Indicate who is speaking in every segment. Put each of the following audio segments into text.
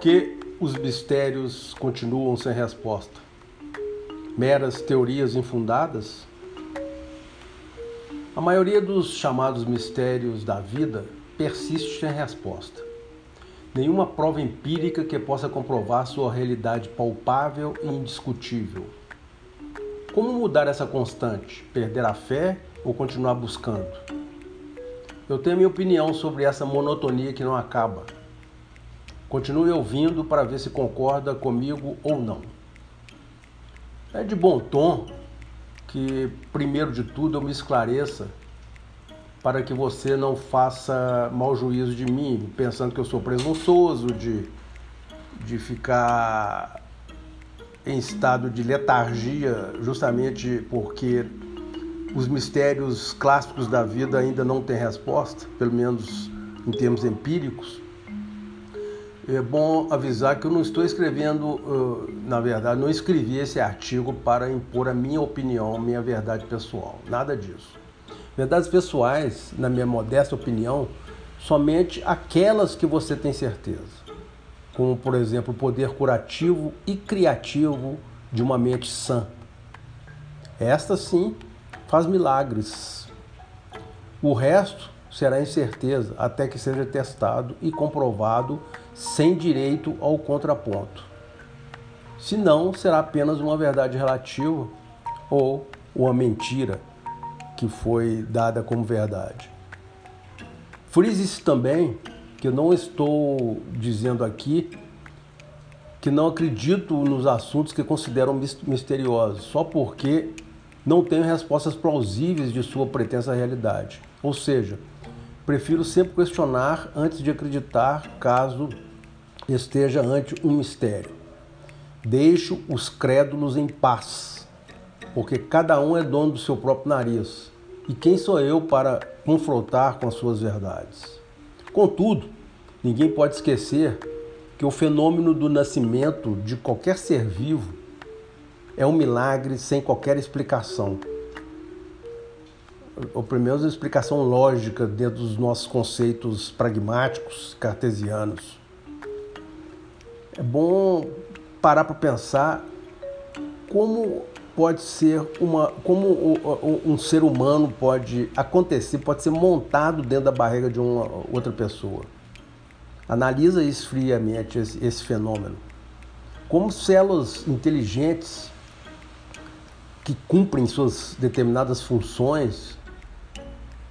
Speaker 1: que os mistérios continuam sem resposta? Meras teorias infundadas? A maioria dos chamados mistérios da vida persiste sem resposta. Nenhuma prova empírica que possa comprovar sua realidade palpável e indiscutível. Como mudar essa constante? Perder a fé ou continuar buscando? Eu tenho minha opinião sobre essa monotonia que não acaba. Continue ouvindo para ver se concorda comigo ou não. É de bom tom que, primeiro de tudo, eu me esclareça para que você não faça mau juízo de mim, pensando que eu sou presunçoso, de, de ficar em estado de letargia, justamente porque os mistérios clássicos da vida ainda não têm resposta, pelo menos em termos empíricos. É bom avisar que eu não estou escrevendo, na verdade, não escrevi esse artigo para impor a minha opinião, a minha verdade pessoal. Nada disso. Verdades pessoais, na minha modesta opinião, somente aquelas que você tem certeza. Como, por exemplo, o poder curativo e criativo de uma mente sã. Esta sim faz milagres. O resto será incerteza até que seja testado e comprovado sem direito ao contraponto. Se não, será apenas uma verdade relativa ou uma mentira que foi dada como verdade. Frise também que eu não estou dizendo aqui que não acredito nos assuntos que considero misteriosos, só porque não tenho respostas plausíveis de sua pretensa realidade. Ou seja, prefiro sempre questionar antes de acreditar, caso esteja ante um mistério. Deixo os crédulos em paz, porque cada um é dono do seu próprio nariz. E quem sou eu para confrontar com as suas verdades? Contudo, ninguém pode esquecer que o fenômeno do nascimento de qualquer ser vivo é um milagre sem qualquer explicação. Ou pelo menos explicação lógica dentro dos nossos conceitos pragmáticos cartesianos. É bom parar para pensar como pode ser uma como um ser humano pode acontecer, pode ser montado dentro da barriga de uma outra pessoa. Analisa isso friamente esse, esse fenômeno. Como células inteligentes que cumprem suas determinadas funções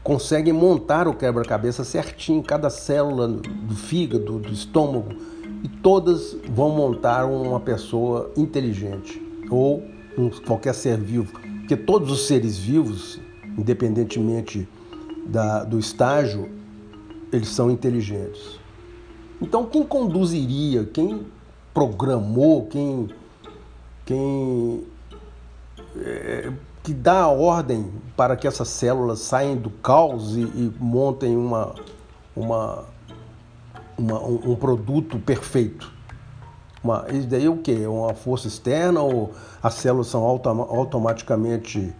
Speaker 1: conseguem montar o quebra-cabeça certinho, cada célula do fígado, do estômago, e todas vão montar uma pessoa inteligente ou um, qualquer ser vivo, porque todos os seres vivos, independentemente da, do estágio, eles são inteligentes. Então, quem conduziria, quem programou, quem, quem é, que dá a ordem para que essas células saiam do caos e, e montem uma, uma uma, um, um, produto perfeito. Uma, isso daí é o que? Uma força externa ou as células são autom automaticamente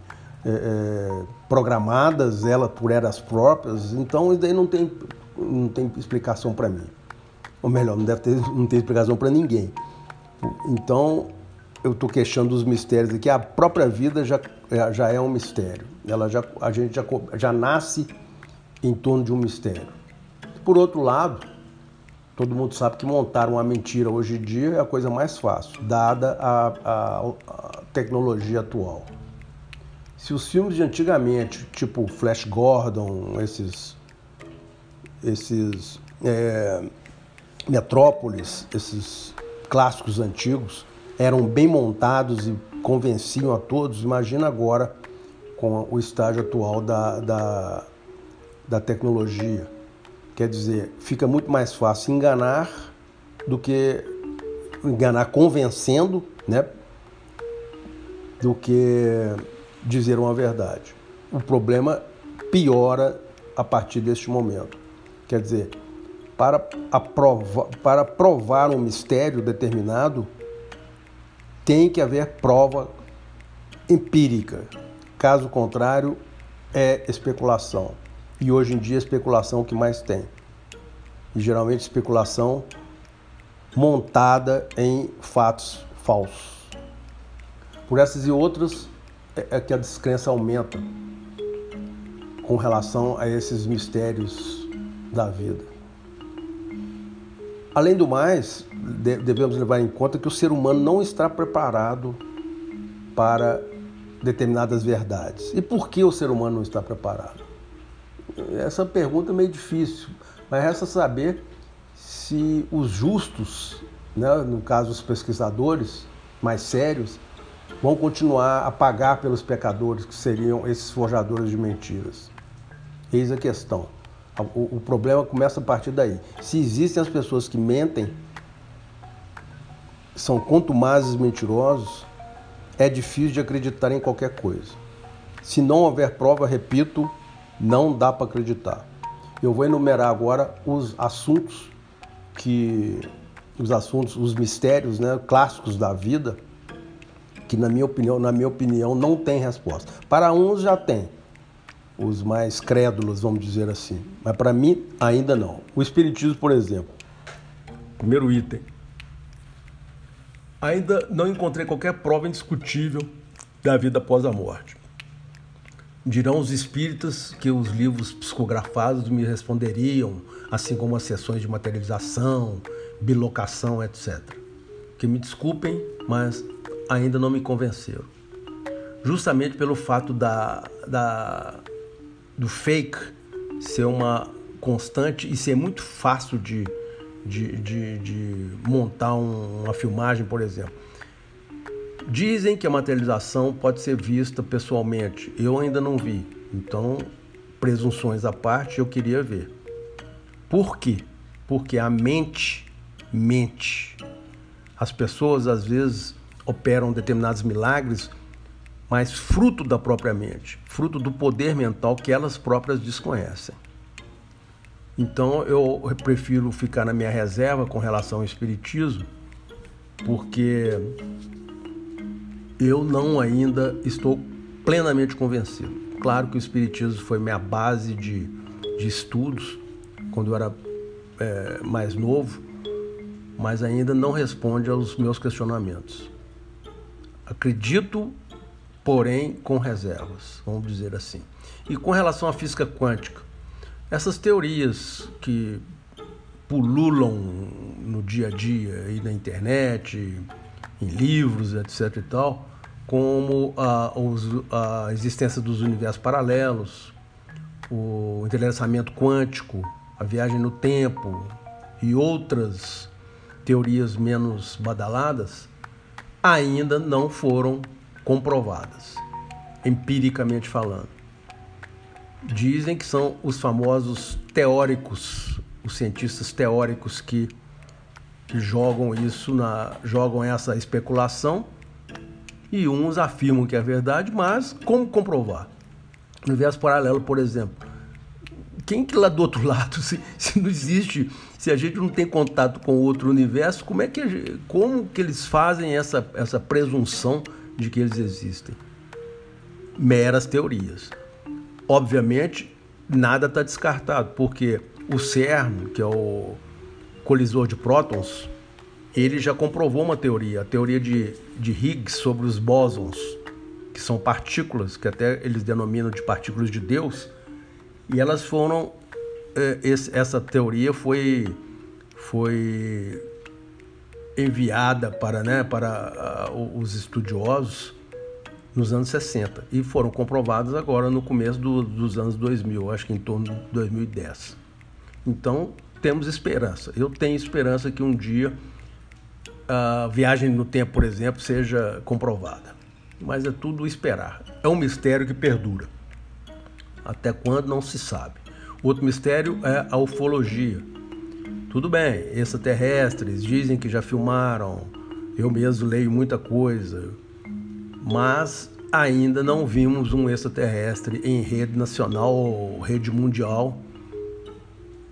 Speaker 1: é, é, programadas ela por elas próprias? Então isso daí não tem, não tem explicação para mim. Ou melhor, não deve ter, não tem explicação para ninguém. Então eu estou queixando dos mistérios aqui. A própria vida já, já é um mistério. Ela já, a gente já, já nasce em torno de um mistério. Por outro lado, Todo mundo sabe que montar uma mentira hoje em dia é a coisa mais fácil, dada a, a, a tecnologia atual. Se os filmes de antigamente, tipo Flash Gordon, esses, esses é, Metrópolis, esses clássicos antigos, eram bem montados e convenciam a todos, imagina agora com o estágio atual da, da, da tecnologia. Quer dizer, fica muito mais fácil enganar do que enganar convencendo, né? Do que dizer uma verdade. O problema piora a partir deste momento. Quer dizer, para, aprova, para provar um mistério determinado, tem que haver prova empírica. Caso contrário, é especulação. E hoje em dia, especulação é o que mais tem. E geralmente, especulação montada em fatos falsos. Por essas e outras é, é que a descrença aumenta com relação a esses mistérios da vida. Além do mais, devemos levar em conta que o ser humano não está preparado para determinadas verdades. E por que o ser humano não está preparado? Essa pergunta é meio difícil, mas resta saber se os justos, né, no caso os pesquisadores mais sérios, vão continuar a pagar pelos pecadores que seriam esses forjadores de mentiras. Eis a questão. O, o problema começa a partir daí. Se existem as pessoas que mentem, são contumazes mentirosos, é difícil de acreditar em qualquer coisa. Se não houver prova, repito, não dá para acreditar. Eu vou enumerar agora os assuntos que os assuntos, os mistérios, né, clássicos da vida, que na minha opinião, na minha opinião, não tem resposta. Para uns já tem, os mais crédulos, vamos dizer assim, mas para mim ainda não. O espiritismo, por exemplo, primeiro item, ainda não encontrei qualquer prova indiscutível da vida após a morte. Dirão os espíritas que os livros psicografados me responderiam, assim como as sessões de materialização, bilocação, etc. Que me desculpem, mas ainda não me convenceram. Justamente pelo fato da, da, do fake ser uma constante e ser muito fácil de, de, de, de montar um, uma filmagem, por exemplo. Dizem que a materialização pode ser vista pessoalmente. Eu ainda não vi. Então, presunções à parte, eu queria ver. Por quê? Porque a mente mente. As pessoas às vezes operam determinados milagres, mas fruto da própria mente, fruto do poder mental que elas próprias desconhecem. Então eu prefiro ficar na minha reserva com relação ao espiritismo, porque eu não ainda estou plenamente convencido. Claro que o espiritismo foi minha base de, de estudos quando eu era é, mais novo, mas ainda não responde aos meus questionamentos. Acredito, porém, com reservas, vamos dizer assim. E com relação à física quântica, essas teorias que pululam no dia a dia aí na internet, em livros, etc e tal, como a, a existência dos universos paralelos, o entrelaçamento quântico, a viagem no tempo e outras teorias menos badaladas, ainda não foram comprovadas, empiricamente falando dizem que são os famosos teóricos, os cientistas teóricos que, que jogam isso na jogam essa especulação e uns afirmam que é verdade, mas como comprovar? Universo paralelo, por exemplo. Quem que lá do outro lado, se, se não existe, se a gente não tem contato com outro universo, como é que como que eles fazem essa essa presunção de que eles existem? Meras teorias. Obviamente, nada está descartado, porque o CERN, que é o colisor de prótons, ele já comprovou uma teoria, a teoria de, de Higgs sobre os bósons, que são partículas, que até eles denominam de partículas de Deus, e elas foram. Eh, essa teoria foi, foi enviada para, né, para uh, os estudiosos nos anos 60 e foram comprovadas agora no começo do, dos anos 2000, acho que em torno de 2010. Então temos esperança. Eu tenho esperança que um dia a viagem no tempo, por exemplo, seja comprovada. Mas é tudo esperar. É um mistério que perdura. Até quando não se sabe. Outro mistério é a ufologia. Tudo bem, extraterrestres dizem que já filmaram. Eu mesmo leio muita coisa mas ainda não vimos um extraterrestre em rede nacional ou rede mundial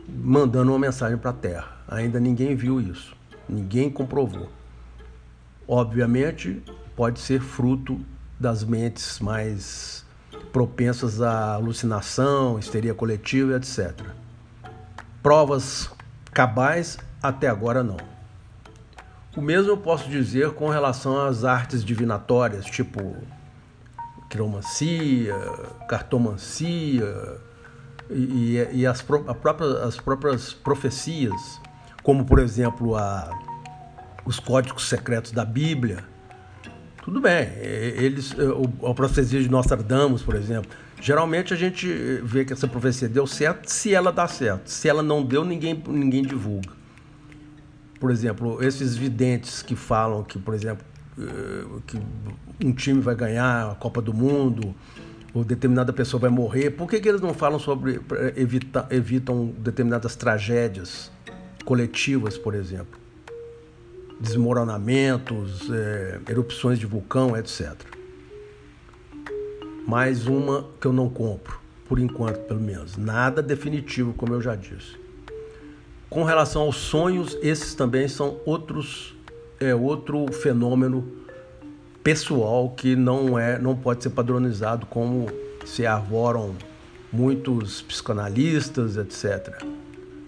Speaker 1: mandando uma mensagem para a Terra. Ainda ninguém viu isso, ninguém comprovou. Obviamente, pode ser fruto das mentes mais propensas à alucinação, histeria coletiva, etc. Provas cabais até agora não. O mesmo eu posso dizer com relação às artes divinatórias, tipo quiromancia, cartomancia e, e as, próprias, as próprias profecias, como por exemplo a, os códigos secretos da Bíblia. Tudo bem, eles, a profecia de Nostradamus, por exemplo, geralmente a gente vê que essa profecia deu certo se ela dá certo. Se ela não deu, ninguém, ninguém divulga. Por exemplo, esses videntes que falam que, por exemplo, eh, que um time vai ganhar a Copa do Mundo ou determinada pessoa vai morrer, por que, que eles não falam sobre evita, evitam determinadas tragédias coletivas, por exemplo? Desmoronamentos, é, erupções de vulcão, etc. Mais uma que eu não compro, por enquanto, pelo menos. Nada definitivo, como eu já disse. Com relação aos sonhos, esses também são outros é outro fenômeno pessoal que não é não pode ser padronizado como se arvoram muitos psicanalistas, etc.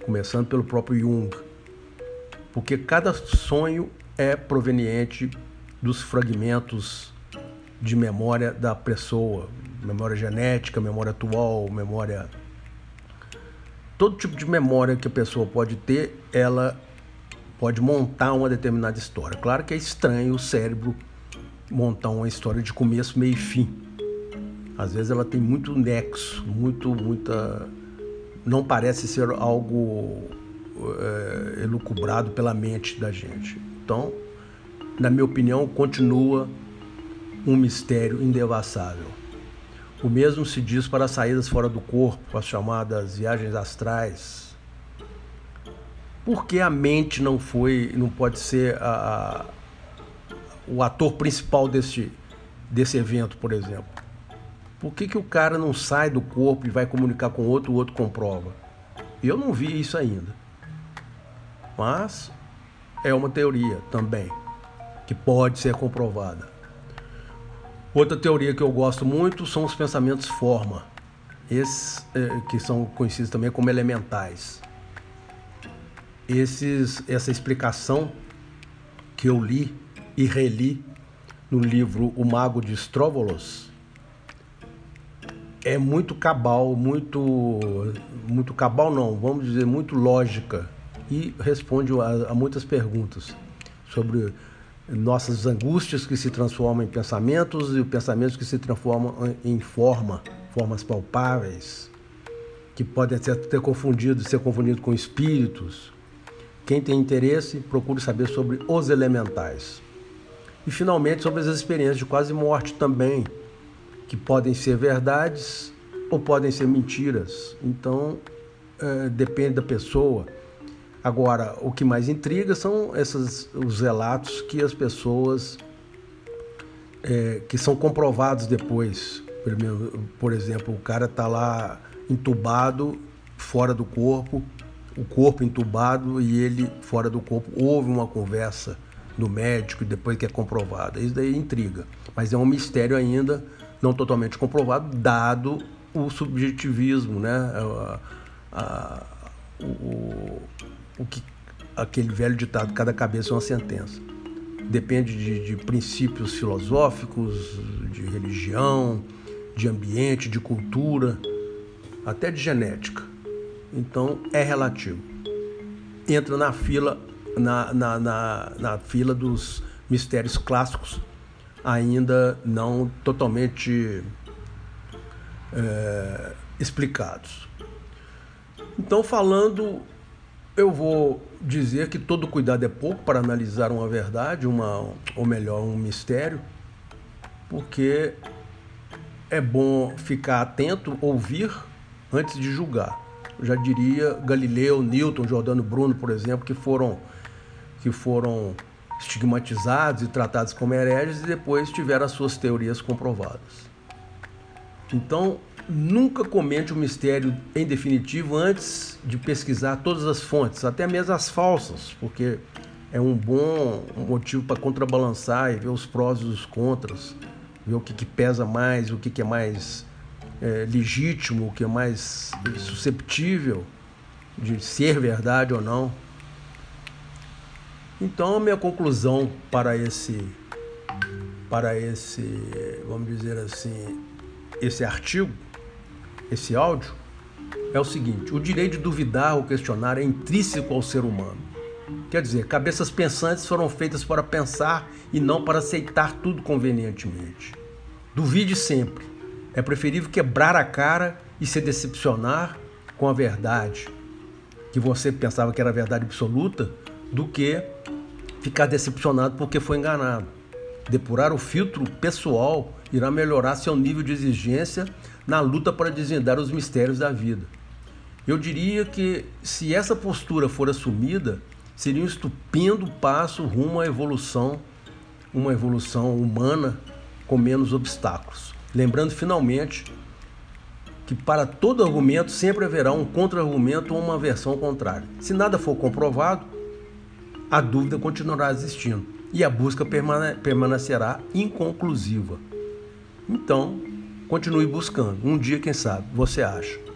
Speaker 1: Começando pelo próprio Jung. Porque cada sonho é proveniente dos fragmentos de memória da pessoa, memória genética, memória atual, memória todo tipo de memória que a pessoa pode ter, ela pode montar uma determinada história. Claro que é estranho o cérebro montar uma história de começo, meio e fim. Às vezes ela tem muito nexo, muito, muita. Não parece ser algo é, elucubrado pela mente da gente. Então, na minha opinião, continua um mistério indevassável. O mesmo se diz para as saídas fora do corpo, as chamadas viagens astrais. Por que a mente não foi, não pode ser a, a, o ator principal desse, desse evento, por exemplo? Por que, que o cara não sai do corpo e vai comunicar com outro, o outro comprova? Eu não vi isso ainda. Mas é uma teoria também que pode ser comprovada. Outra teoria que eu gosto muito são os pensamentos forma, esses é, que são conhecidos também como elementais. Esses, essa explicação que eu li e reli no livro O Mago de Stróvolos é muito cabal, muito muito cabal não, vamos dizer muito lógica e responde a, a muitas perguntas sobre nossas angústias que se transformam em pensamentos e pensamentos que se transformam em forma, formas palpáveis, que podem até confundidos, ser confundidos com espíritos. Quem tem interesse, procure saber sobre os elementais. E finalmente sobre as experiências de quase morte também, que podem ser verdades ou podem ser mentiras. Então, é, depende da pessoa Agora, o que mais intriga são esses, os relatos que as pessoas é, que são comprovados depois. Por exemplo, o cara está lá entubado, fora do corpo, o corpo entubado e ele fora do corpo. Houve uma conversa do médico depois que é comprovada. Isso daí intriga. Mas é um mistério ainda não totalmente comprovado, dado o subjetivismo, né? A, a, o, o que aquele velho ditado, cada cabeça é uma sentença. Depende de, de princípios filosóficos, de religião, de ambiente, de cultura, até de genética. Então é relativo. Entra na fila, na, na, na, na fila dos mistérios clássicos, ainda não totalmente é, explicados. Então, falando eu vou dizer que todo cuidado é pouco para analisar uma verdade, uma, ou melhor, um mistério, porque é bom ficar atento, ouvir antes de julgar. Eu já diria Galileu, Newton, Jordano Bruno, por exemplo, que foram que foram estigmatizados e tratados como hereges e depois tiveram as suas teorias comprovadas. Então, nunca comente o mistério em definitivo antes de pesquisar todas as fontes, até mesmo as falsas, porque é um bom motivo para contrabalançar e ver os prós e os contras, ver o que, que pesa mais, o que, que é mais é, legítimo, o que é mais susceptível de ser verdade ou não. Então, a minha conclusão para esse, para esse, vamos dizer assim, esse artigo, esse áudio, é o seguinte: o direito de duvidar ou questionar é intrínseco ao ser humano. Quer dizer, cabeças pensantes foram feitas para pensar e não para aceitar tudo convenientemente. Duvide sempre. É preferível quebrar a cara e se decepcionar com a verdade, que você pensava que era verdade absoluta, do que ficar decepcionado porque foi enganado. Depurar o filtro pessoal irá melhorar seu nível de exigência na luta para desvendar os mistérios da vida. Eu diria que se essa postura for assumida, seria um estupendo passo rumo à evolução, uma evolução humana com menos obstáculos. Lembrando finalmente que para todo argumento sempre haverá um contra-argumento ou uma versão contrária. Se nada for comprovado, a dúvida continuará existindo e a busca permane permanecerá inconclusiva. Então, continue buscando. Um dia, quem sabe, você acha.